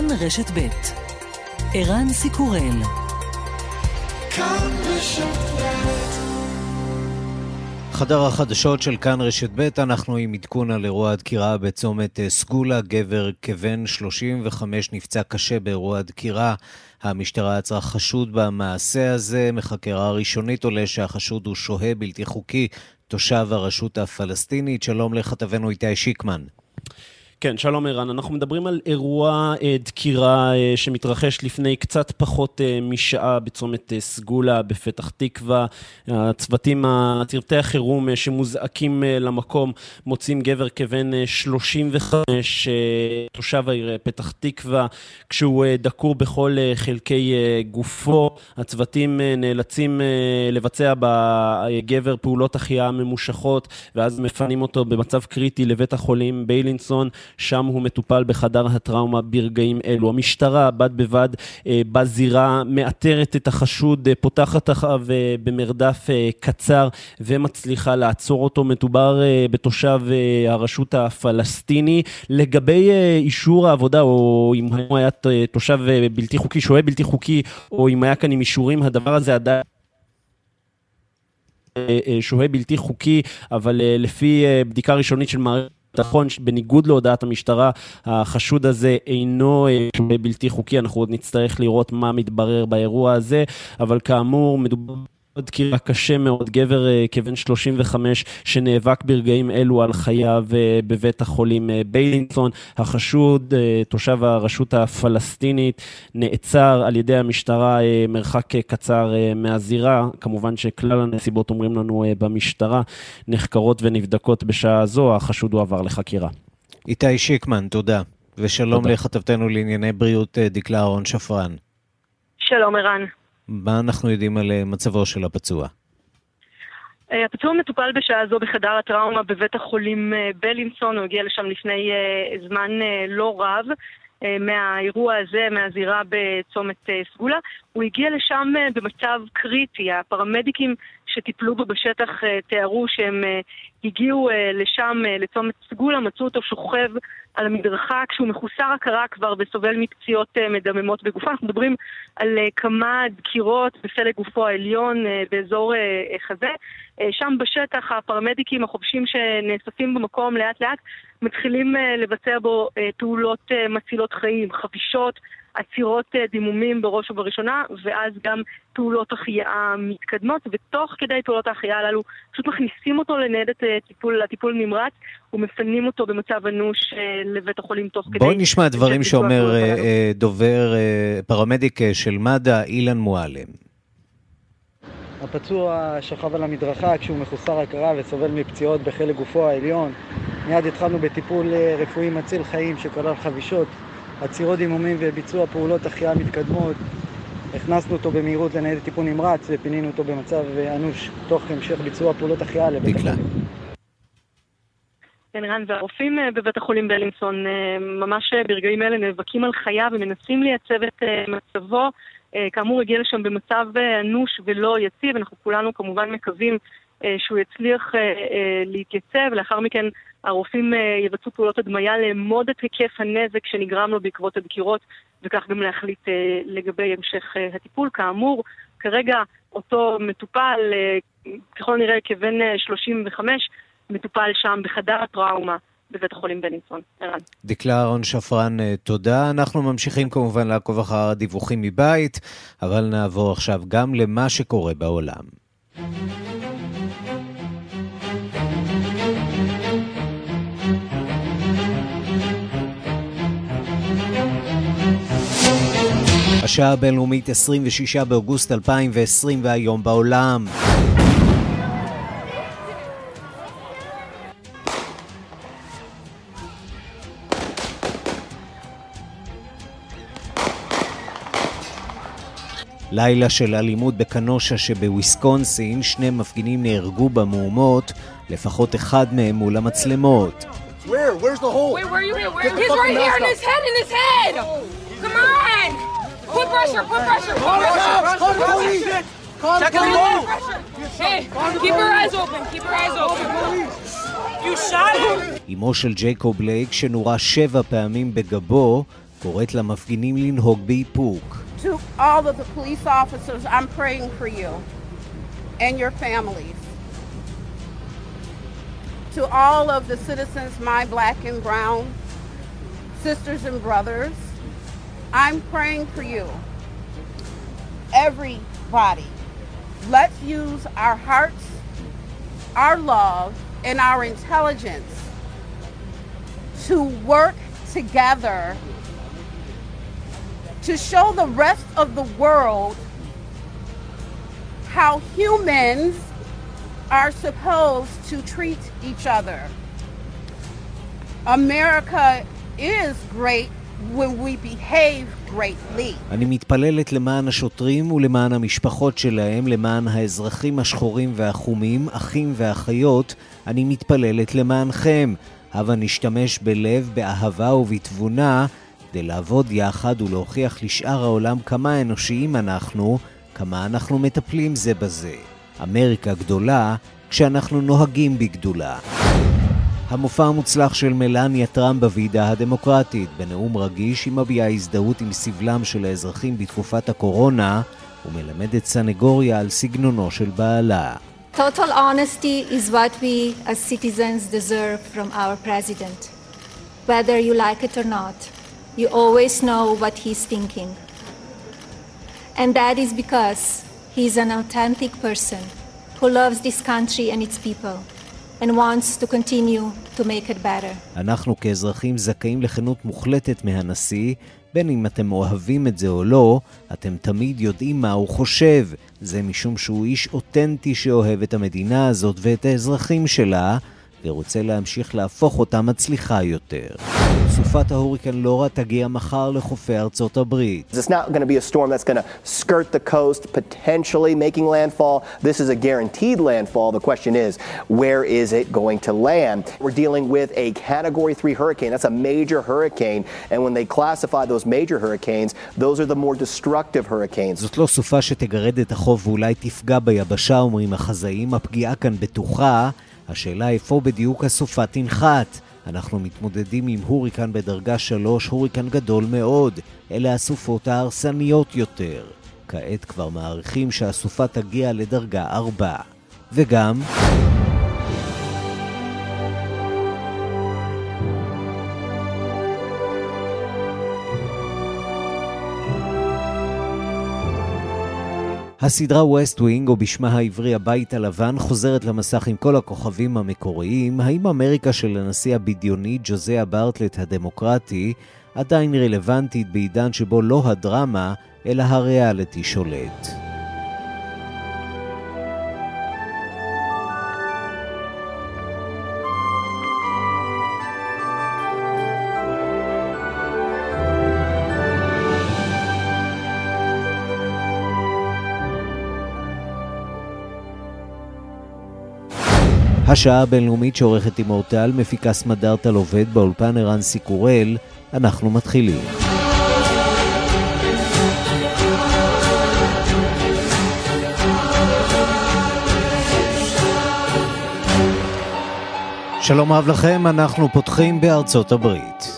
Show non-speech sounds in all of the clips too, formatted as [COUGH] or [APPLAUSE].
כאן רשת ב' ערן סיקורל כאן חדר החדשות של כאן רשת ב', אנחנו עם עדכון על אירוע דקירה בצומת אה, סגולה. גבר כבן 35 נפצע קשה באירוע דקירה. המשטרה עצרה חשוד במעשה הזה. מחקירה ראשונית עולה שהחשוד הוא שוהה בלתי חוקי, תושב הרשות הפלסטינית. שלום לכתבנו איתי שיקמן. כן, שלום ערן. אנחנו מדברים על אירוע אה, דקירה אה, שמתרחש לפני קצת פחות אה, משעה בצומת סגולה בפתח תקווה. הצוותים, צוותי החירום שמוזעקים למקום מוצאים גבר כבן אה, 35, אה, תושב העיר פתח תקווה, כשהוא דקור בכל חלקי גופו. הצוותים נאלצים לבצע בגבר פעולות החייאה ממושכות, ואז מפנים אותו במצב קריטי לבית החולים ביילינסון. שם הוא מטופל בחדר הטראומה ברגעים אלו. המשטרה, בד בבד, אה, בזירה, מאתרת את החשוד, אה, פותחת אחריו אה, במרדף קצר ומצליחה לעצור אותו. מדובר בתושב הרשות הפלסטיני. לגבי אישור העבודה, או אם הוא היה תושב בלתי חוקי, שוהה בלתי חוקי, או אם היה כאן עם אישורים, הדבר הזה עדיין... שוהה בלתי חוקי, אבל לפי בדיקה ראשונית של מערכת... ביטחון, בניגוד להודעת המשטרה, החשוד הזה אינו אה, בלתי חוקי, אנחנו עוד נצטרך לראות מה מתברר באירוע הזה, אבל כאמור, מדובר... דקירה קשה מאוד, גבר uh, כבן 35 שנאבק ברגעים אלו על חייו uh, בבית החולים uh, ביילינסון. החשוד, תושב הרשות הפלסטינית, נעצר על ידי המשטרה מרחק קצר מהזירה. כמובן שכלל הנסיבות אומרים לנו במשטרה נחקרות ונבדקות בשעה זו, החשוד הועבר לחקירה. איתי שיקמן, תודה. ושלום לכתבתנו לענייני בריאות דקלה אהרון שפרן. שלום ערן. מה אנחנו יודעים על אה, מצבו של הפצוע? אה, הפצוע מטופל בשעה זו בחדר הטראומה בבית החולים אה, בלינסון, הוא הגיע לשם לפני זמן לא רב. מהאירוע הזה, מהזירה בצומת סגולה. הוא הגיע לשם במצב קריטי. הפרמדיקים שטיפלו בו בשטח תיארו שהם הגיעו לשם, לצומת סגולה, מצאו אותו שוכב על המדרכה כשהוא מחוסר הכרה כבר וסובל מפציעות אה, מדממות בגופו. אנחנו מדברים על אה, כמה דקירות בפלג גופו העליון אה, באזור חזה. שם בשטח הפרמדיקים החובשים שנאספים במקום לאט לאט מתחילים לבצע בו פעולות מצילות חיים, חבישות. עצירות אה, דימומים בראש ובראשונה, ואז גם פעולות החייאה מתקדמות, ותוך כדי פעולות ההחייאה הללו פשוט מכניסים אותו לניידת אה, טיפול, לטיפול נמרץ, ומפנים אותו במצב אנוש אה, לבית החולים תוך כדי... בואי נשמע דברים שאומר דובר פרמדיק של מד"א, אילן מועלם. הפצוע שכב על המדרכה כשהוא מחוסר הכרה וסובל מפציעות בחלק גופו העליון. מיד התחלנו בטיפול רפואי מציל חיים שכלל חבישות עצירות דימומים וביצוע פעולות החייאה מתקדמות. הכנסנו אותו במהירות לניידת טיפול נמרץ ופינינו אותו במצב אנוש תוך המשך ביצוע פעולות החייאה לבית החולים. כן, רן, והרופאים אה, בבית החולים בלינסון אה, ממש אה, ברגעים אלה נאבקים על חייו ומנסים לייצב את מצבו. כאמור, הגיע לשם במצב אנוש ולא יציב, אנחנו כולנו כמובן מקווים שהוא יצליח להתייצב. לאחר מכן הרופאים אה, יבצעו פעולות הדמיה לאמוד את היקף הנזק שנגרם לו בעקבות הדקירות, וכך גם להחליט אה, לגבי המשך אה, הטיפול. כאמור, כרגע אותו מטופל, ככל הנראה כבן 35, מטופל שם בחדר הטראומה. בבית החולים בנינסון. ערן. דקלה אהרון שפרן, תודה. אנחנו ממשיכים כמובן לעקוב אחר הדיווחים מבית, אבל נעבור עכשיו גם למה שקורה בעולם. השעה הבינלאומית 26 באוגוסט 2020 והיום בעולם. לילה של אלימות בקנושה שבוויסקונסין, שני מפגינים נהרגו במהומות, לפחות אחד מהם מול המצלמות. Where? Where's the hole? Wait, where are you? Where? He's right here in his head, in his head! Come on! Put pressure, put pressure, put pressure. Call the police. Call the police. Hey, keep your eyes open, keep your eyes open. You shot him? אמו של ג'ייקוב בלייק, שנורה שבע פעמים בגבו, קוראת למפגינים לנהוג באיפוק. To all of the police officers, I'm praying for you and your families. To all of the citizens, my black and brown sisters and brothers, I'm praying for you. Everybody, let's use our hearts, our love, and our intelligence to work together to show the rest of the world how humans are supposed to treat each other. America is great אני מתפללת למען השוטרים ולמען המשפחות שלהם, למען האזרחים השחורים והחומים, אחים ואחיות, אני מתפללת למענכם. הבה נשתמש בלב, באהבה ובתבונה כדי לעבוד יחד ולהוכיח לשאר העולם כמה אנושיים אנחנו, כמה אנחנו מטפלים זה בזה. אמריקה גדולה כשאנחנו נוהגים בגדולה. המופע המוצלח של מלניה טראמפ בוועידה הדמוקרטית. בנאום רגיש היא מביעה הזדהות עם סבלם של האזרחים בתקופת הקורונה ומלמדת סנגוריה על סגנונו של בעלה. Total honesty is what we as citizens deserve from our president. Whether you like it or not, you always know what he's thinking. And that is because he's an authentic person who loves this country and its people. And wants to continue to make it better. אנחנו כאזרחים זכאים לכנות מוחלטת מהנשיא, בין אם אתם אוהבים את זה או לא, אתם תמיד יודעים מה הוא חושב. זה משום שהוא איש אותנטי שאוהב את המדינה הזאת ואת האזרחים שלה, ורוצה להמשיך להפוך אותה מצליחה יותר. סופת ההוריקן לורה תגיע מחר לחופי ארצות הברית. It's not going to be a storm that's going to skirt the coast, potentially making landfall. This is a guaranteed landfall. The question is, where is it going to land? We're dealing with a Category 3 hurricane. That's a major hurricane. And when they classify those major hurricanes, those are the more destructive hurricanes. זאת לא סופה שתגרד את החוף ואולי תפגע ביבשה, אומרים החזאים. הפגיעה כאן בטוחה. השאלה איפה בדיוק הסופה תנחת. אנחנו מתמודדים עם הוריקן בדרגה 3, הוריקן גדול מאוד. אלה הסופות ההרסניות יותר. כעת כבר מעריכים שהסופה תגיע לדרגה 4. וגם... הסדרה West Wing, או בשמה העברי הבית הלבן, חוזרת למסך עם כל הכוכבים המקוריים. האם אמריקה של הנשיא הבדיוני ג'וזיה ברטלט הדמוקרטי עדיין רלוונטית בעידן שבו לא הדרמה, אלא הריאליטי שולט? השעה הבינלאומית שעורכת עם אורטל, מפיקה סמדארטל עובד באולפן ערן סיקורל, אנחנו מתחילים. שלום רב לכם, אנחנו פותחים בארצות הברית.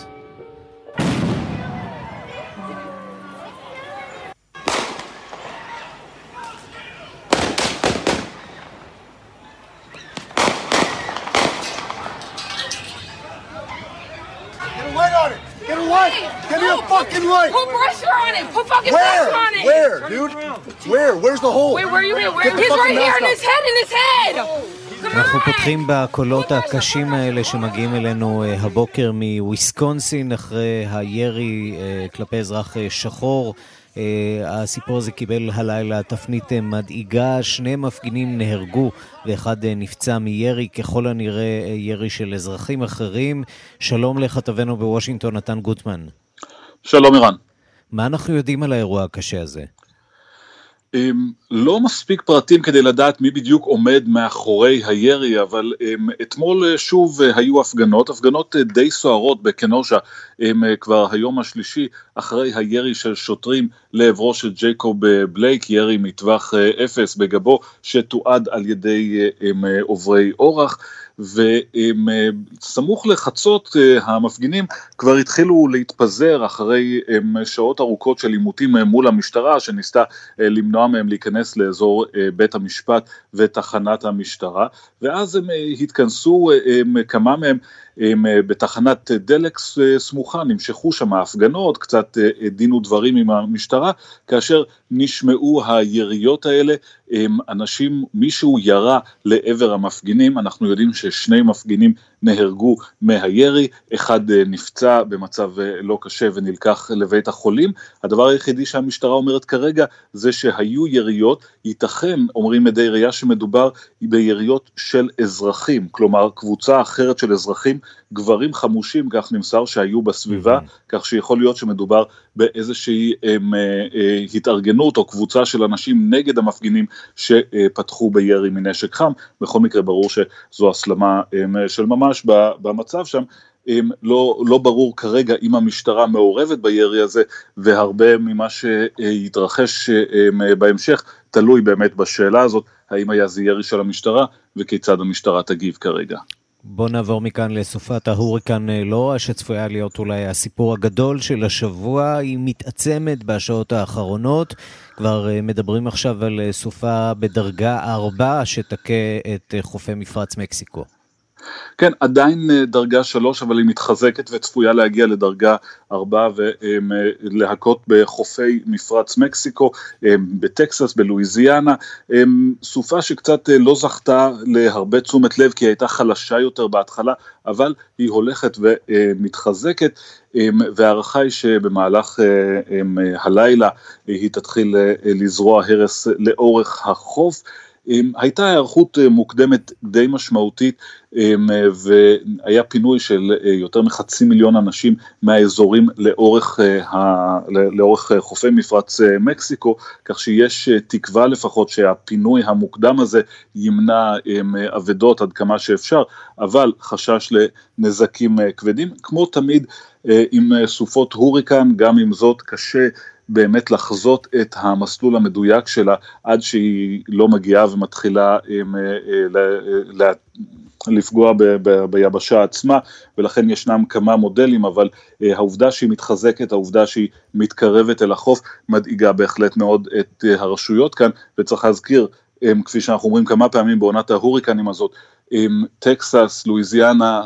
אנחנו פותחים בקולות הקשים האלה שמגיעים אלינו אה, הבוקר מוויסקונסין אחרי הירי אה, כלפי אזרח אה, שחור. הסיפור הזה קיבל הלילה תפנית מדאיגה, שני מפגינים נהרגו ואחד נפצע מירי, ככל הנראה ירי של אזרחים אחרים. שלום לכתבנו בוושינגטון, נתן גוטמן. שלום ערן. מה אנחנו יודעים על האירוע הקשה הזה? לא מספיק פרטים כדי לדעת מי בדיוק עומד מאחורי הירי, אבל אתמול אה, שוב אה, היו הפגנות, הפגנות אה, די סוערות בקנושה, כבר היום השלישי אחרי הירי של שוטרים לעברו של ג'ייקוב בלייק, ירי מטווח אפס בגבו, שתועד על ידי עוברי אורח. וסמוך לחצות המפגינים כבר התחילו להתפזר אחרי שעות ארוכות של עימותים מול המשטרה שניסתה למנוע מהם להיכנס לאזור בית המשפט ותחנת המשטרה, ואז הם התכנסו, כמה מהם בתחנת דלק סמוכה, נמשכו שם ההפגנות, קצת דין ודברים עם המשטרה, כאשר נשמעו היריות האלה, אנשים, מישהו ירה לעבר המפגינים, אנחנו יודעים ששני מפגינים נהרגו מהירי, אחד אה, נפצע במצב אה, לא קשה ונלקח לבית החולים. הדבר היחידי שהמשטרה אומרת כרגע זה שהיו יריות, ייתכן, אומרים מדי ראייה, שמדובר ביריות של אזרחים, כלומר קבוצה אחרת של אזרחים, גברים חמושים, כך נמסר, שהיו בסביבה, mm-hmm. כך שיכול להיות שמדובר באיזושהי הם, אה, התארגנות או קבוצה של אנשים נגד המפגינים שפתחו בירי מנשק חם. בכל מקרה ברור שזו הסלמה של ממש במצב שם. לא, לא ברור כרגע אם המשטרה מעורבת בירי הזה, והרבה ממה שיתרחש בהמשך תלוי באמת בשאלה הזאת, האם היה זה ירי של המשטרה וכיצד המשטרה תגיב כרגע. בוא נעבור מכאן לסופת ההוריקן אה, לורה, שצפויה להיות אולי הסיפור הגדול של השבוע. היא מתעצמת בשעות האחרונות. כבר אה, מדברים עכשיו על אה, סופה בדרגה 4 שתכה את חופי מפרץ מקסיקו. כן, עדיין אה, דרגה שלוש, אבל היא מתחזקת וצפויה להגיע לדרגה ארבע ולהכות בחופי מפרץ מקסיקו, אה, בטקסס, בלואיזיאנה. אה, סופה שקצת לא זכתה להרבה תשומת לב כי היא הייתה חלשה יותר בהתחלה, אבל היא הולכת ומתחזקת. וההערכה היא שבמהלך הלילה היא תתחיל לזרוע הרס לאורך החוף. הייתה היערכות אה, מוקדמת די משמעותית אמ, והיה פינוי של אה, יותר מחצי מיליון אנשים מהאזורים לאורך, אה, לאורך חופי מפרץ מקסיקו, כך שיש תקווה לפחות שהפינוי המוקדם הזה ימנע אמ, אבדות עד כמה שאפשר, אבל חשש לנזקים כבדים, כמו תמיד עם סופות הוריקן, גם עם זאת קשה באמת לחזות את המסלול המדויק שלה עד שהיא לא מגיעה ומתחילה עם, אה, אה, לפגוע ב, ב, ביבשה עצמה, ולכן ישנם כמה מודלים, אבל אה, העובדה שהיא מתחזקת, העובדה שהיא מתקרבת אל החוף, מדאיגה בהחלט מאוד את הרשויות כאן, וצריך להזכיר, כפי שאנחנו אומרים כמה פעמים בעונת ההוריקנים הזאת, טקסס, לואיזיאנה,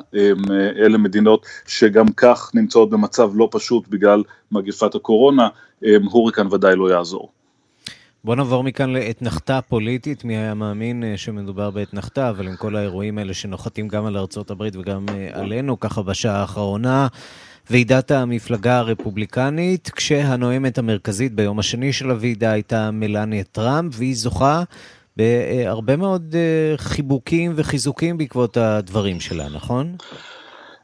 אלה מדינות שגם כך נמצאות במצב לא פשוט בגלל מגפת הקורונה, הוריקן ודאי לא יעזור. בוא נעבור מכאן לאתנחתה פוליטית, מי היה מאמין אה, שמדובר באתנחתה, אבל עם כל האירועים האלה שנוחתים גם על ארצות הברית וגם אה, עלינו, ככה בשעה האחרונה. ועידת המפלגה הרפובליקנית, כשהנואמת המרכזית ביום השני של הוועידה הייתה מלניה טראמפ, והיא זוכה בהרבה מאוד אה, חיבוקים וחיזוקים בעקבות הדברים שלה, נכון?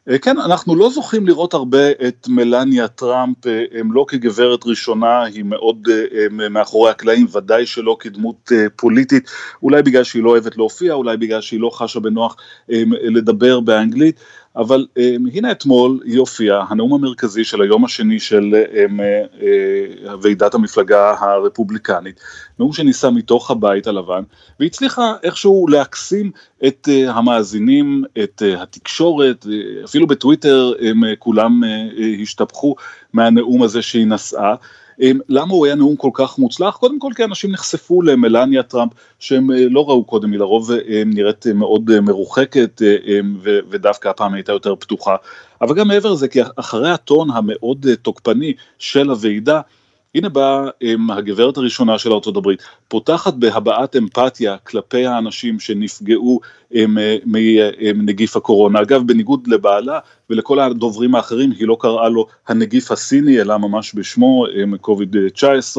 אה, כן, אנחנו לא זוכים לראות הרבה את מלניה טראמפ, אה, הם לא כגברת ראשונה, היא מאוד מאחורי הקלעים, ודאי שלא כדמות פוליטית, אולי בגלל שהיא לא אוהבת להופיע, אולי בגלל שהיא לא חשה בנוח לדבר באנגלית. אבל um, הנה אתמול היא הופיעה, הנאום המרכזי של היום השני של um, uh, ועידת המפלגה הרפובליקנית, נאום שנישא מתוך הבית הלבן, והצליחה איכשהו להקסים את uh, המאזינים, את uh, התקשורת, uh, אפילו בטוויטר הם uh, כולם uh, השתפכו מהנאום הזה שהיא נשאה. אמ, למה הוא היה נאום כל כך מוצלח? קודם כל כי אנשים נחשפו למלניה טראמפ שהם אה, לא ראו קודם, היא לרוב אה, נראית אה, מאוד מרוחקת אמ, ודווקא הפעם הייתה יותר פתוחה, אבל גם מעבר לזה כי אחרי הטון המאוד תוקפני של הוועידה הנה באה הגברת הראשונה של ארה"ב, פותחת בהבעת אמפתיה כלפי האנשים שנפגעו מנגיף הקורונה. אגב, בניגוד לבעלה ולכל הדוברים האחרים, היא לא קראה לו הנגיף הסיני, אלא ממש בשמו, קוביד-19.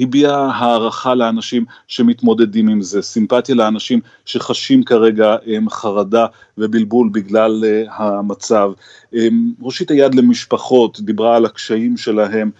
הביעה הערכה לאנשים שמתמודדים עם זה, סימפתיה לאנשים שחשים כרגע חרדה ובלבול בגלל uh, המצב, הושיט היד למשפחות, דיברה על הקשיים שלהם,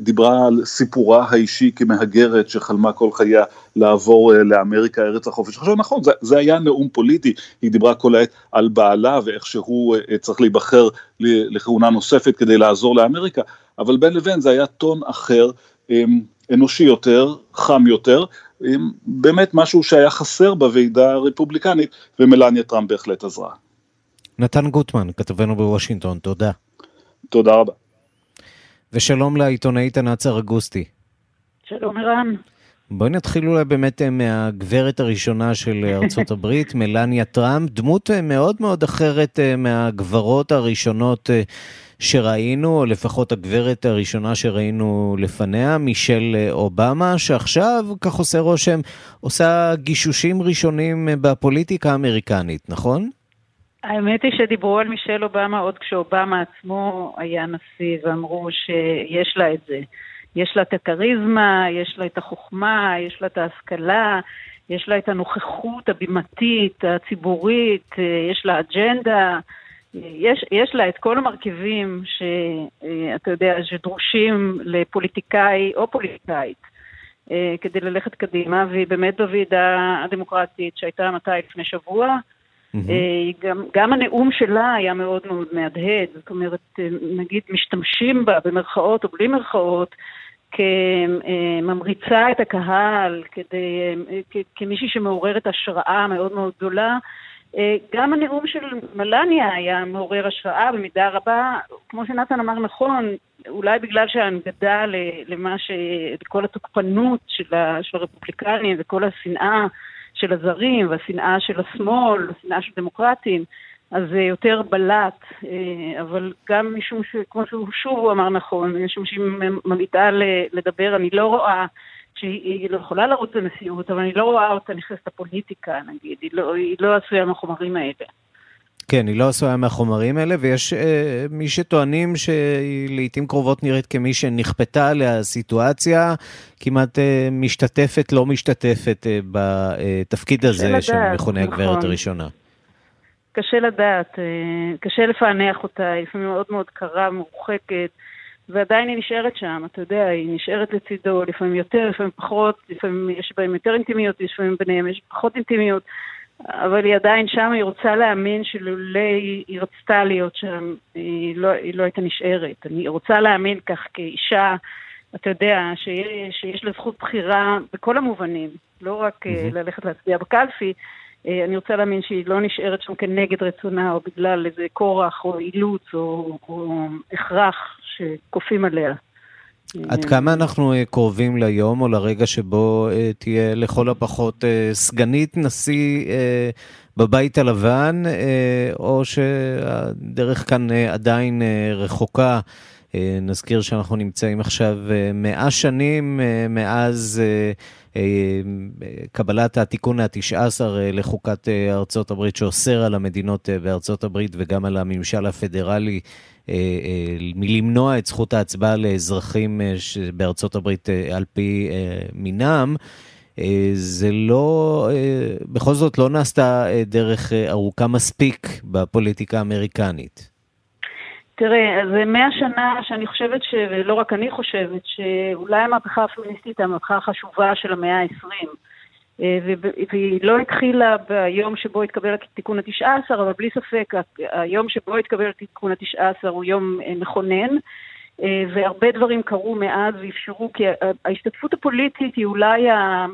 דיברה על סיפורה האישי כמהגרת שחלמה כל חייה לעבור uh, לאמריקה, ארץ החופש. עכשיו נכון, זה, זה היה נאום פוליטי, היא דיברה כל העת על בעלה ואיך שהוא uh, צריך להיבחר לכהונה נוספת כדי לעזור לאמריקה, אבל בין לבין זה היה טון אחר. אמ, אנושי יותר, חם יותר, באמת משהו שהיה חסר בוועידה הרפובליקנית, ומלניה טראמפ בהחלט עזרה. נתן גוטמן, כתבנו בוושינגטון, תודה. תודה רבה. ושלום לעיתונאית ענת סרגוסטי. שלום ערן. בואי נתחיל אולי באמת אה, מהגברת הראשונה של ארצות [LAUGHS] הברית, מלניה טראמפ, דמות אה, מאוד מאוד אחרת אה, מהגברות הראשונות שראינו, או לפחות הגברת הראשונה שראינו לפניה, מישל אובמה, שעכשיו, כך עושה רושם, עושה גישושים ראשונים בפוליטיקה האמריקנית, נכון? האמת היא שדיברו על מישל אובמה עוד כשאובמה עצמו היה נשיא, ואמרו שיש לה את זה. יש לה את הכריזמה, יש לה את החוכמה, יש לה את ההשכלה, יש לה את הנוכחות הבימתית, הציבורית, יש לה אג'נדה, יש, יש לה את כל המרכיבים שאתה יודע, שדרושים לפוליטיקאי או פוליטיקאית כדי ללכת קדימה, והיא באמת בוועידה הדמוקרטית שהייתה מתי לפני שבוע, Mm-hmm. גם, גם הנאום שלה היה מאוד מאוד מהדהד, זאת אומרת, נגיד משתמשים בה במרכאות או בלי מרכאות, כממריצה את הקהל, כדי, כמישהי שמעוררת השראה מאוד מאוד גדולה. גם הנאום של מלניה היה מעורר השראה במידה רבה, כמו שנתן אמר נכון, אולי בגלל שההנגדה למה ש... לכל התוקפנות של, ה... של הרפובליקנים וכל השנאה של הזרים והשנאה של השמאל, השנאה של דמוקרטים, אז זה יותר בלט, אה, אבל גם משום שכמו שהוא שוב הוא אמר נכון, משום שהיא ממליטה לדבר, אני לא רואה שהיא לא יכולה לרוץ לנשיאות, אבל אני לא רואה אותה נכנסת לפוליטיקה, נגיד, היא לא, היא לא עשויה מהחומרים האלה. כן, היא לא עשויה מהחומרים האלה, ויש אה, מי שטוענים שהיא לעיתים קרובות נראית כמי שנכפתה עליה סיטואציה כמעט אה, משתתפת, לא משתתפת אה, בתפקיד הזה שמכונה נכון. הגברת הראשונה. קשה לדעת, אה, קשה לפענח אותה, היא לפעמים מאוד מאוד קרה, מורחקת, ועדיין היא נשארת שם, אתה יודע, היא נשארת לצידו, לפעמים יותר, לפעמים פחות, לפעמים יש בהם יותר אינטימיות, לפעמים ביניהם יש פחות אינטימיות, אבל היא עדיין שם, היא רוצה להאמין שלולא היא רצתה להיות שם, היא לא, היא לא הייתה נשארת. אני רוצה להאמין כך כאישה, אתה יודע, שיש, שיש לה זכות בחירה בכל המובנים, לא רק mm-hmm. ללכת להצביע בקלפי, אה, אני רוצה להאמין שהיא לא נשארת שם כנגד רצונה, או בגלל איזה כורח, או אילוץ, או, או הכרח שכופים עליה. עד כמה אנחנו אה, קרובים ליום או לרגע שבו אה, תהיה לכל הפחות סגנית נשיא בבית הלבן, או שהדרך כאן עדיין רחוקה? נזכיר שאנחנו נמצאים עכשיו מאה שנים מאז קבלת התיקון ה-19 לחוקת ארצות הברית, שאוסר על המדינות בארצות הברית וגם על הממשל הפדרלי מלמנוע את זכות ההצבעה לאזרחים בארצות הברית על פי מינם. זה לא, בכל זאת לא נעשתה דרך ארוכה מספיק בפוליטיקה האמריקנית. תראה, זה מאה שנה שאני חושבת, ש... ולא רק אני חושבת, שאולי המהפכה הפמיניסטית היא המהפכה החשובה של המאה ה-20. אה, והיא לא התחילה ביום שבו התקבל התיקון התשע עשר, אבל בלי ספק היום שבו התקבל התיקון התשע עשר הוא יום אה, מכונן, אה, והרבה דברים קרו מאז ואפשרו, כי ההשתתפות הפוליטית היא אולי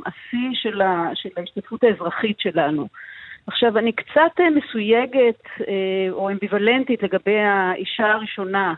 השיא של ההשתתפות האזרחית שלנו. עכשיו, אני קצת מסויגת או אמביוולנטית לגבי האישה הראשונה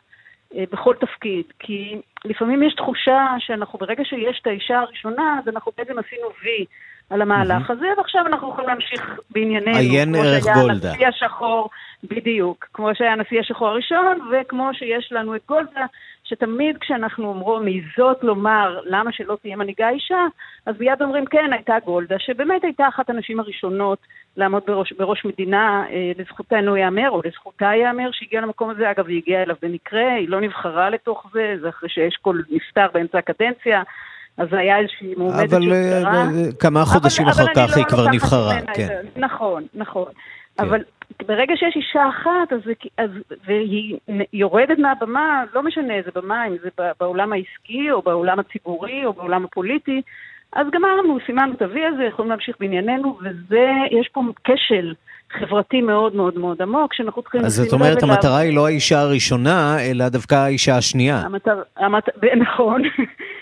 בכל תפקיד, כי לפעמים יש תחושה שאנחנו, ברגע שיש את האישה הראשונה, אז אנחנו בעצם עשינו וי על המהלך הזה, ועכשיו אנחנו יכולים להמשיך בענייננו. עיין ערך גולדה. כמו שהיה הנשיא השחור, בדיוק, כמו שהיה הנשיא השחור הראשון, וכמו שיש לנו את גולדה, שתמיד כשאנחנו אומרות, מעיזות לומר למה שלא תהיה מנהיגה אישה, אז מיד אומרים כן, הייתה גולדה, שבאמת הייתה אחת הנשים הראשונות לעמוד בראש, בראש מדינה, אה, לזכותנו ייאמר, או לזכותה ייאמר, שהגיעה למקום הזה, אגב, היא הגיעה אליו במקרה, היא לא נבחרה לתוך זה, זה אחרי שאשכול נפטר באמצע הקדנציה. אז זה היה איזושהי מועמדת שהוזכרה. אבל אה, אה, כמה חודשים אחר כך לא היא כבר נבחרה, כן. נכון, נכון. כן. אבל ברגע שיש אישה אחת, אז, אז, והיא יורדת מהבמה, לא משנה איזה במה, אם זה בעולם העסקי, או בעולם הציבורי, או בעולם הפוליטי, אז גמרנו, סימנו את ה-V הזה, יכולים להמשיך בענייננו, וזה, יש פה כשל. חברתי מאוד מאוד מאוד עמוק, שאנחנו צריכים לשים לב אליו. אז זאת אומרת, המטרה היא לא האישה הראשונה, אלא דווקא האישה השנייה. המטר, המט... [LAUGHS] נכון.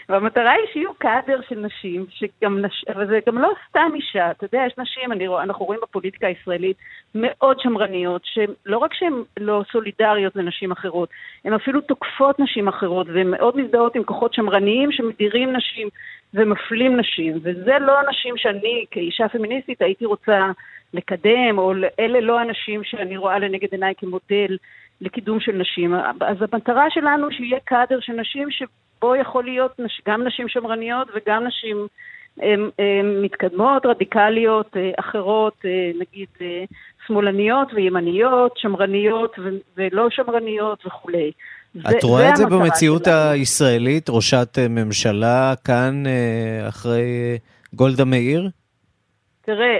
והמטרה היא שיהיו קאדר של נשים, שגם נש... אבל זה גם לא סתם אישה, אתה יודע, יש נשים, אני רוא... אנחנו רואים בפוליטיקה הישראלית מאוד שמרניות, שלא רק שהן לא סולידריות לנשים אחרות, הן אפילו תוקפות נשים אחרות, והן מאוד מזדהות עם כוחות שמרניים שמדירים נשים ומפלים נשים, וזה לא הנשים שאני כאישה פמיניסטית הייתי רוצה לקדם, או אלה לא הנשים שאני רואה לנגד עיניי כמודל לקידום של נשים. אז המטרה שלנו שיהיה קאדר של נשים שבו יכול להיות נש, גם נשים שמרניות וגם נשים הם, הם מתקדמות, רדיקליות, אה, אחרות, אה, נגיד אה, שמאלניות וימניות, שמרניות ו- ולא שמרניות וכולי. את רואה את זה במציאות שלנו. הישראלית, ראשת ממשלה כאן אחרי גולדה מאיר? תראה,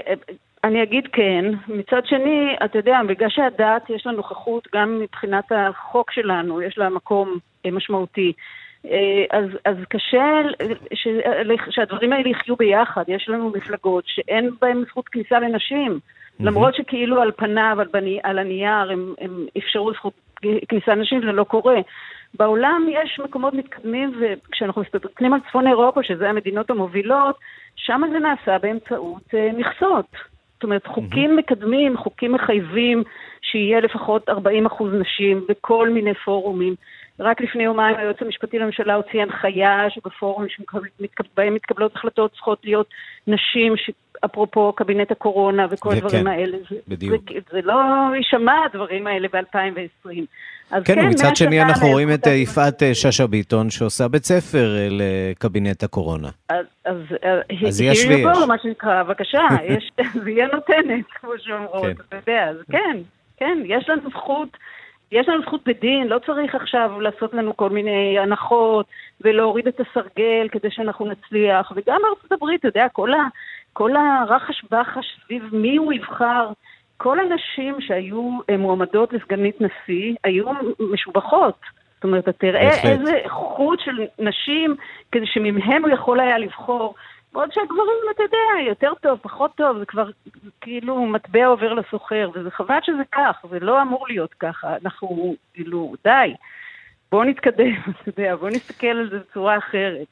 אני אגיד כן. מצד שני, אתה יודע, בגלל שהדת יש לה נוכחות גם מבחינת החוק שלנו, יש לה מקום אה, משמעותי. אה, אז, אז קשה ש, שהדברים האלה יחיו ביחד. יש לנו מפלגות שאין בהן זכות כניסה לנשים, mm-hmm. למרות שכאילו על פניו, על, בני, על הנייר, הם, הם אפשרו זכות כניסה לנשים, זה לא קורה. בעולם יש מקומות מתקדמים, וכשאנחנו מסתכלים על צפון אירופה, שזה המדינות המובילות, שם זה נעשה באמצעות מכסות. זאת אומרת, חוקים mm-hmm. מקדמים, חוקים מחייבים שיהיה לפחות 40 אחוז נשים בכל מיני פורומים. רק לפני יומיים היועץ המשפטי לממשלה הוציא הנחיה שבפורומים שבהם מתקבלות החלטות צריכות להיות נשים. אפרופו קבינט הקורונה וכל הדברים האלה. בדיוק. זה, זה לא יישמע הדברים האלה ב-2020. כן, כן מצד שני אנחנו רואים את אה, יפעת אה, שאשא ביטון שעושה בית ספר אה, לקבינט הקורונה. אז, אז, אז יש ויש. מה שנקרא, בבקשה, [LAUGHS] יש, זה יהיה נותנת, כמו שאומרות, כן. אתה יודע, אז כן, כן, יש לנו זכות. יש לנו זכות בדין, לא צריך עכשיו לעשות לנו כל מיני הנחות ולהוריד את הסרגל כדי שאנחנו נצליח. וגם ארצות הברית, אתה יודע, כל, ה, כל הרחש בחש סביב מי הוא יבחר, כל הנשים שהיו אה, מועמדות לסגנית נשיא היו משובחות. זאת אומרת, אתה תראה בהחלט. איזה איכות של נשים כדי שממהם הוא יכול היה לבחור. בעוד שהגברים, אתה יודע, יותר טוב, פחות טוב, זה כבר כאילו מטבע עובר לסוחר, וזה חבל שזה כך, זה לא אמור להיות ככה. אנחנו, כאילו, די, בואו נתקדם, [LAUGHS] אתה יודע, בואו נסתכל על זה בצורה אחרת.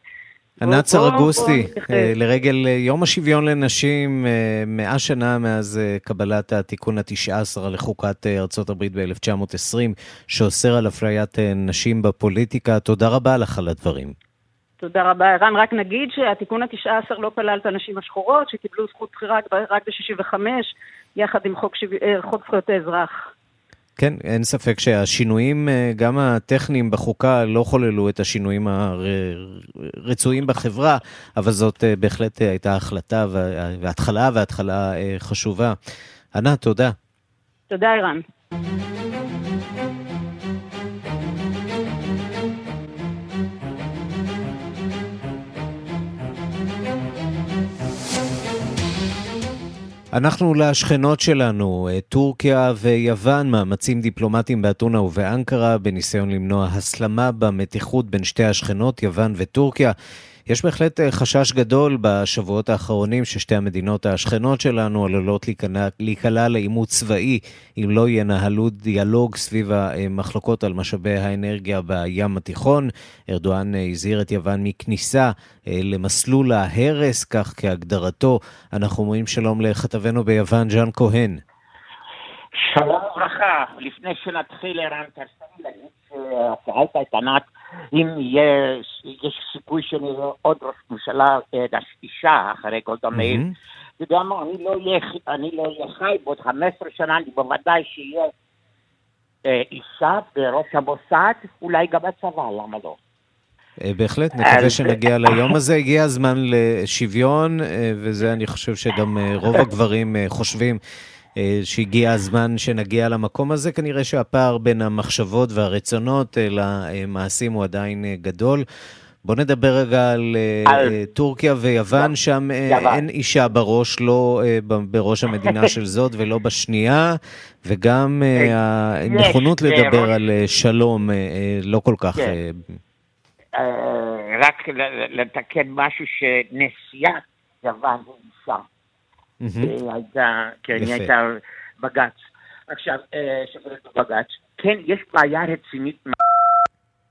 ענת סרגוסטי, אה, לרגל אה, יום השוויון לנשים, אה, מאה שנה מאז קבלת התיקון התשע עשרה לחוקת ארצות הברית ב-1920, שאוסר על אפליית נשים בפוליטיקה. תודה רבה לך על הדברים. תודה רבה, ערן. רק נגיד שהתיקון התשע עשר לא כלל את הנשים השחורות, שקיבלו זכות בחירה רק ב-65, יחד עם חוק, שו... חוק זכויות האזרח. כן, אין ספק שהשינויים, אה, גם הטכניים בחוקה, לא חוללו את השינויים הרצויים בחברה, אבל זאת אה, בהחלט הייתה החלטה והתחלה, והתחלה אה, חשובה. ענת, תודה. תודה, ערן. אנחנו לשכנות שלנו, אה, טורקיה ויוון, מאמצים דיפלומטיים באתונה ובאנקרה בניסיון למנוע הסלמה במתיחות בין שתי השכנות, יוון וטורקיה. יש בהחלט אה, חשש גדול בשבועות האחרונים ששתי המדינות השכנות שלנו עלולות להיקלע לעימות צבאי אם לא ינהלו דיאלוג סביב המחלוקות על משאבי האנרגיה בים התיכון. ארדואן אה, הזהיר את יוון מכניסה אה, למסלול ההרס, כך כהגדרתו. אנחנו אומרים שלום לכתבנו ביוון, ז'אן כהן. שלום וברכה. לפני שנתחיל, ערן, תרשה לי להגיד שאלת את ענת אם יש, יש סיכוי שנראה עוד ראש ממשלה אה, אישה אחרי גולדה מאיר. אתה יודע מה, אני לא אהיה חי בעוד 15 שנה, אני בוודאי שיהיה אה, אישה בראש המוסד, אולי גם בצבא, למה לא? אה, בהחלט, נקווה שנגיע ליום הזה. הגיע הזמן לשוויון, וזה אני חושב שגם רוב הגברים חושבים אה, שהגיע הזמן שנגיע למקום הזה. כנראה שהפער בין המחשבות והרצונות אה, למעשים הוא עדיין אה, גדול. בוא נדבר רגע על, על... טורקיה ויוון, שם יוון. אין אישה בראש, לא בראש המדינה [LAUGHS] של זאת ולא בשנייה, וגם הנכונות לדבר על שלום לא כל כך... כן. רק לתקן משהו שנשיאת יוון היא. אה, הייתה, כן, היא הייתה בג"ץ. עכשיו, אה, שופטת בבג"ץ, כן, יש בעיה רצינית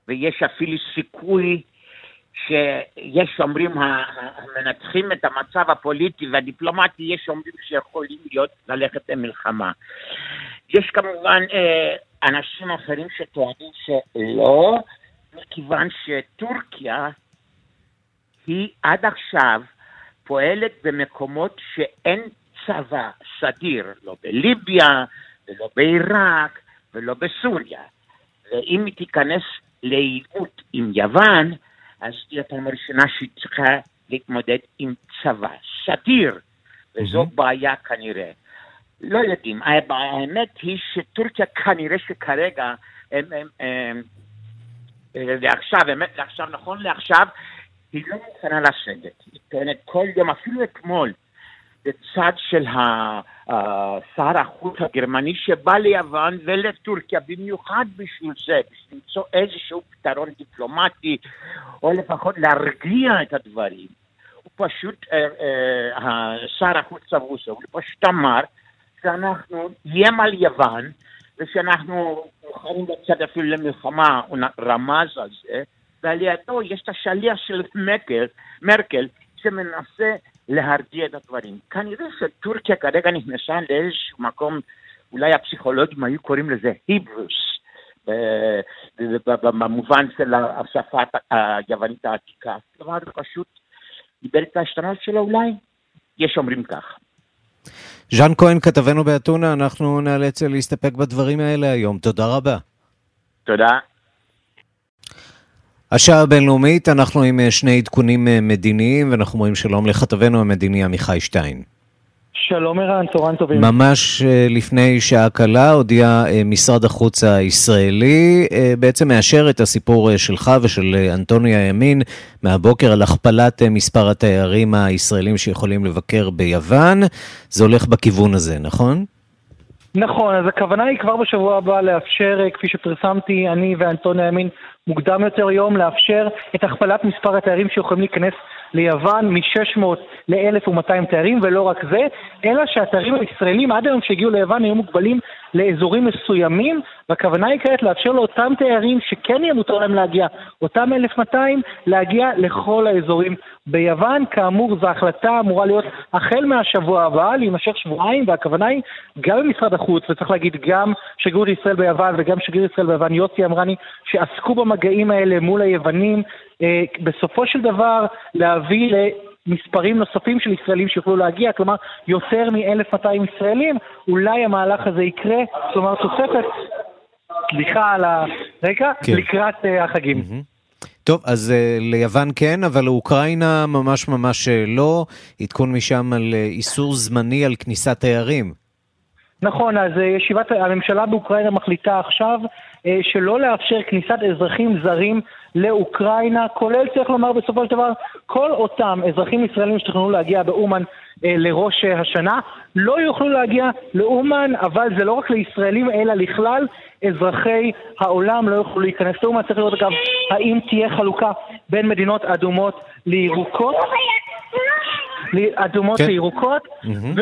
ויש אפילו סיכוי שיש אומרים המנתחים את המצב הפוליטי והדיפלומטי, יש אומרים שיכולים להיות ללכת למלחמה. יש כמובן אה, אנשים אחרים שטוענים שלא, מכיוון שטורקיה היא עד עכשיו פועלת במקומות שאין צבא סדיר, לא בליביה ולא בעיראק ולא בסוריה. ואם היא תיכנס לעימות עם יוון, אז תהיה פעם ראשונה שהיא צריכה להתמודד עם צבא סדיר, וזו mm-hmm. בעיה כנראה. לא יודעים, האמת היא שטורקיה כנראה שכרגע, הם, הם, הם, לעכשיו, באמת לעכשיו, נכון לעכשיו, היא לא מוכנה לסגת. היא טוענת כל יום, אפילו אתמול, בצד של שר החוץ הגרמני שבא ליוון ולטורקיה במיוחד בשביל זה, בשביל למצוא איזשהו פתרון דיפלומטי, או לפחות להרגיע את הדברים. הוא פשוט, אה, אה, שר החוץ הרוסו, הוא פשוט אמר שאנחנו איים על יוון, ושאנחנו מוכנים לצד אפילו למלחמה, הוא רמז על זה, ועל ידו יש את השליח של מרקל, מרקל שמנסה להרגיע את הדברים. כנראה שטורקיה כרגע נכנסה לאיזשהו מקום, אולי הפסיכולוגים היו קוראים לזה היברוס, במובן של השפה היוונית העתיקה. כלומר, פשוט איבד את העשתונות שלו אולי? יש אומרים כך. ז'אן כהן, כתבנו באתונה, אנחנו נאלץ להסתפק בדברים האלה היום. תודה רבה. תודה. השעה הבינלאומית, אנחנו עם אה, שני עדכונים אה, מדיניים, ואנחנו אומרים שלום לכתבנו המדיני עמיחי שטיין. שלום ערן, צהריים טובים. ממש אה, לפני שעה קלה הודיע משרד החוץ הישראלי, בעצם מאשר את הסיפור שלך ושל אנטוניה ימין מהבוקר על הכפלת מספר התיירים הישראלים שיכולים לבקר ביוון. זה הולך בכיוון הזה, נכון? נכון, אז הכוונה היא כבר בשבוע הבא לאפשר, כפי שפרסמתי, אני ואנטוניה ימין, מוקדם יותר יום לאפשר את הכפלת מספר התיירים שיכולים להיכנס ליוון מ-600 ל-1,200 תיירים, ולא רק זה, אלא שהתיירים הישראלים עד היום שהגיעו ליוון היו מוגבלים לאזורים מסוימים, והכוונה היא כעת לאפשר לאותם תיירים שכן יהיה מותר להם להגיע, אותם 1,200, להגיע לכל האזורים ביוון. כאמור, זו החלטה אמורה להיות החל מהשבוע הבא, להימשך שבועיים, והכוונה היא גם במשרד החוץ, וצריך להגיד גם שגרירות ישראל ביוון וגם שגריר ישראל ביוון, יוסי אמרני, שעסקו במגעים האלה מול היוונים, אה, בסופו של דבר להביא למספרים נוספים של ישראלים שיוכלו להגיע, כלומר יותר מ-1,200 ישראלים, אולי המהלך הזה יקרה, כלומר תוספת, סליחה על הרקע, כן. לקראת uh, החגים. Mm-hmm. טוב, אז uh, ליוון כן, אבל לאוקראינה ממש ממש לא. עדכון משם על uh, איסור זמני על כניסת תיירים. נכון, אז uh, ישיבת הממשלה באוקראינה מחליטה עכשיו uh, שלא לאפשר כניסת אזרחים זרים לאוקראינה, כולל, צריך לומר בסופו של דבר, כל אותם אזרחים ישראלים שתכננו להגיע באומן אה, לראש אה, השנה, לא יוכלו להגיע לאומן, אבל זה לא רק לישראלים, אלא לכלל אזרחי העולם לא יוכלו להיכנס לאומן. צריך לראות אגב, האם תהיה חלוקה בין מדינות אדומות לירוקות. אדומות כן. לירוקות, mm-hmm.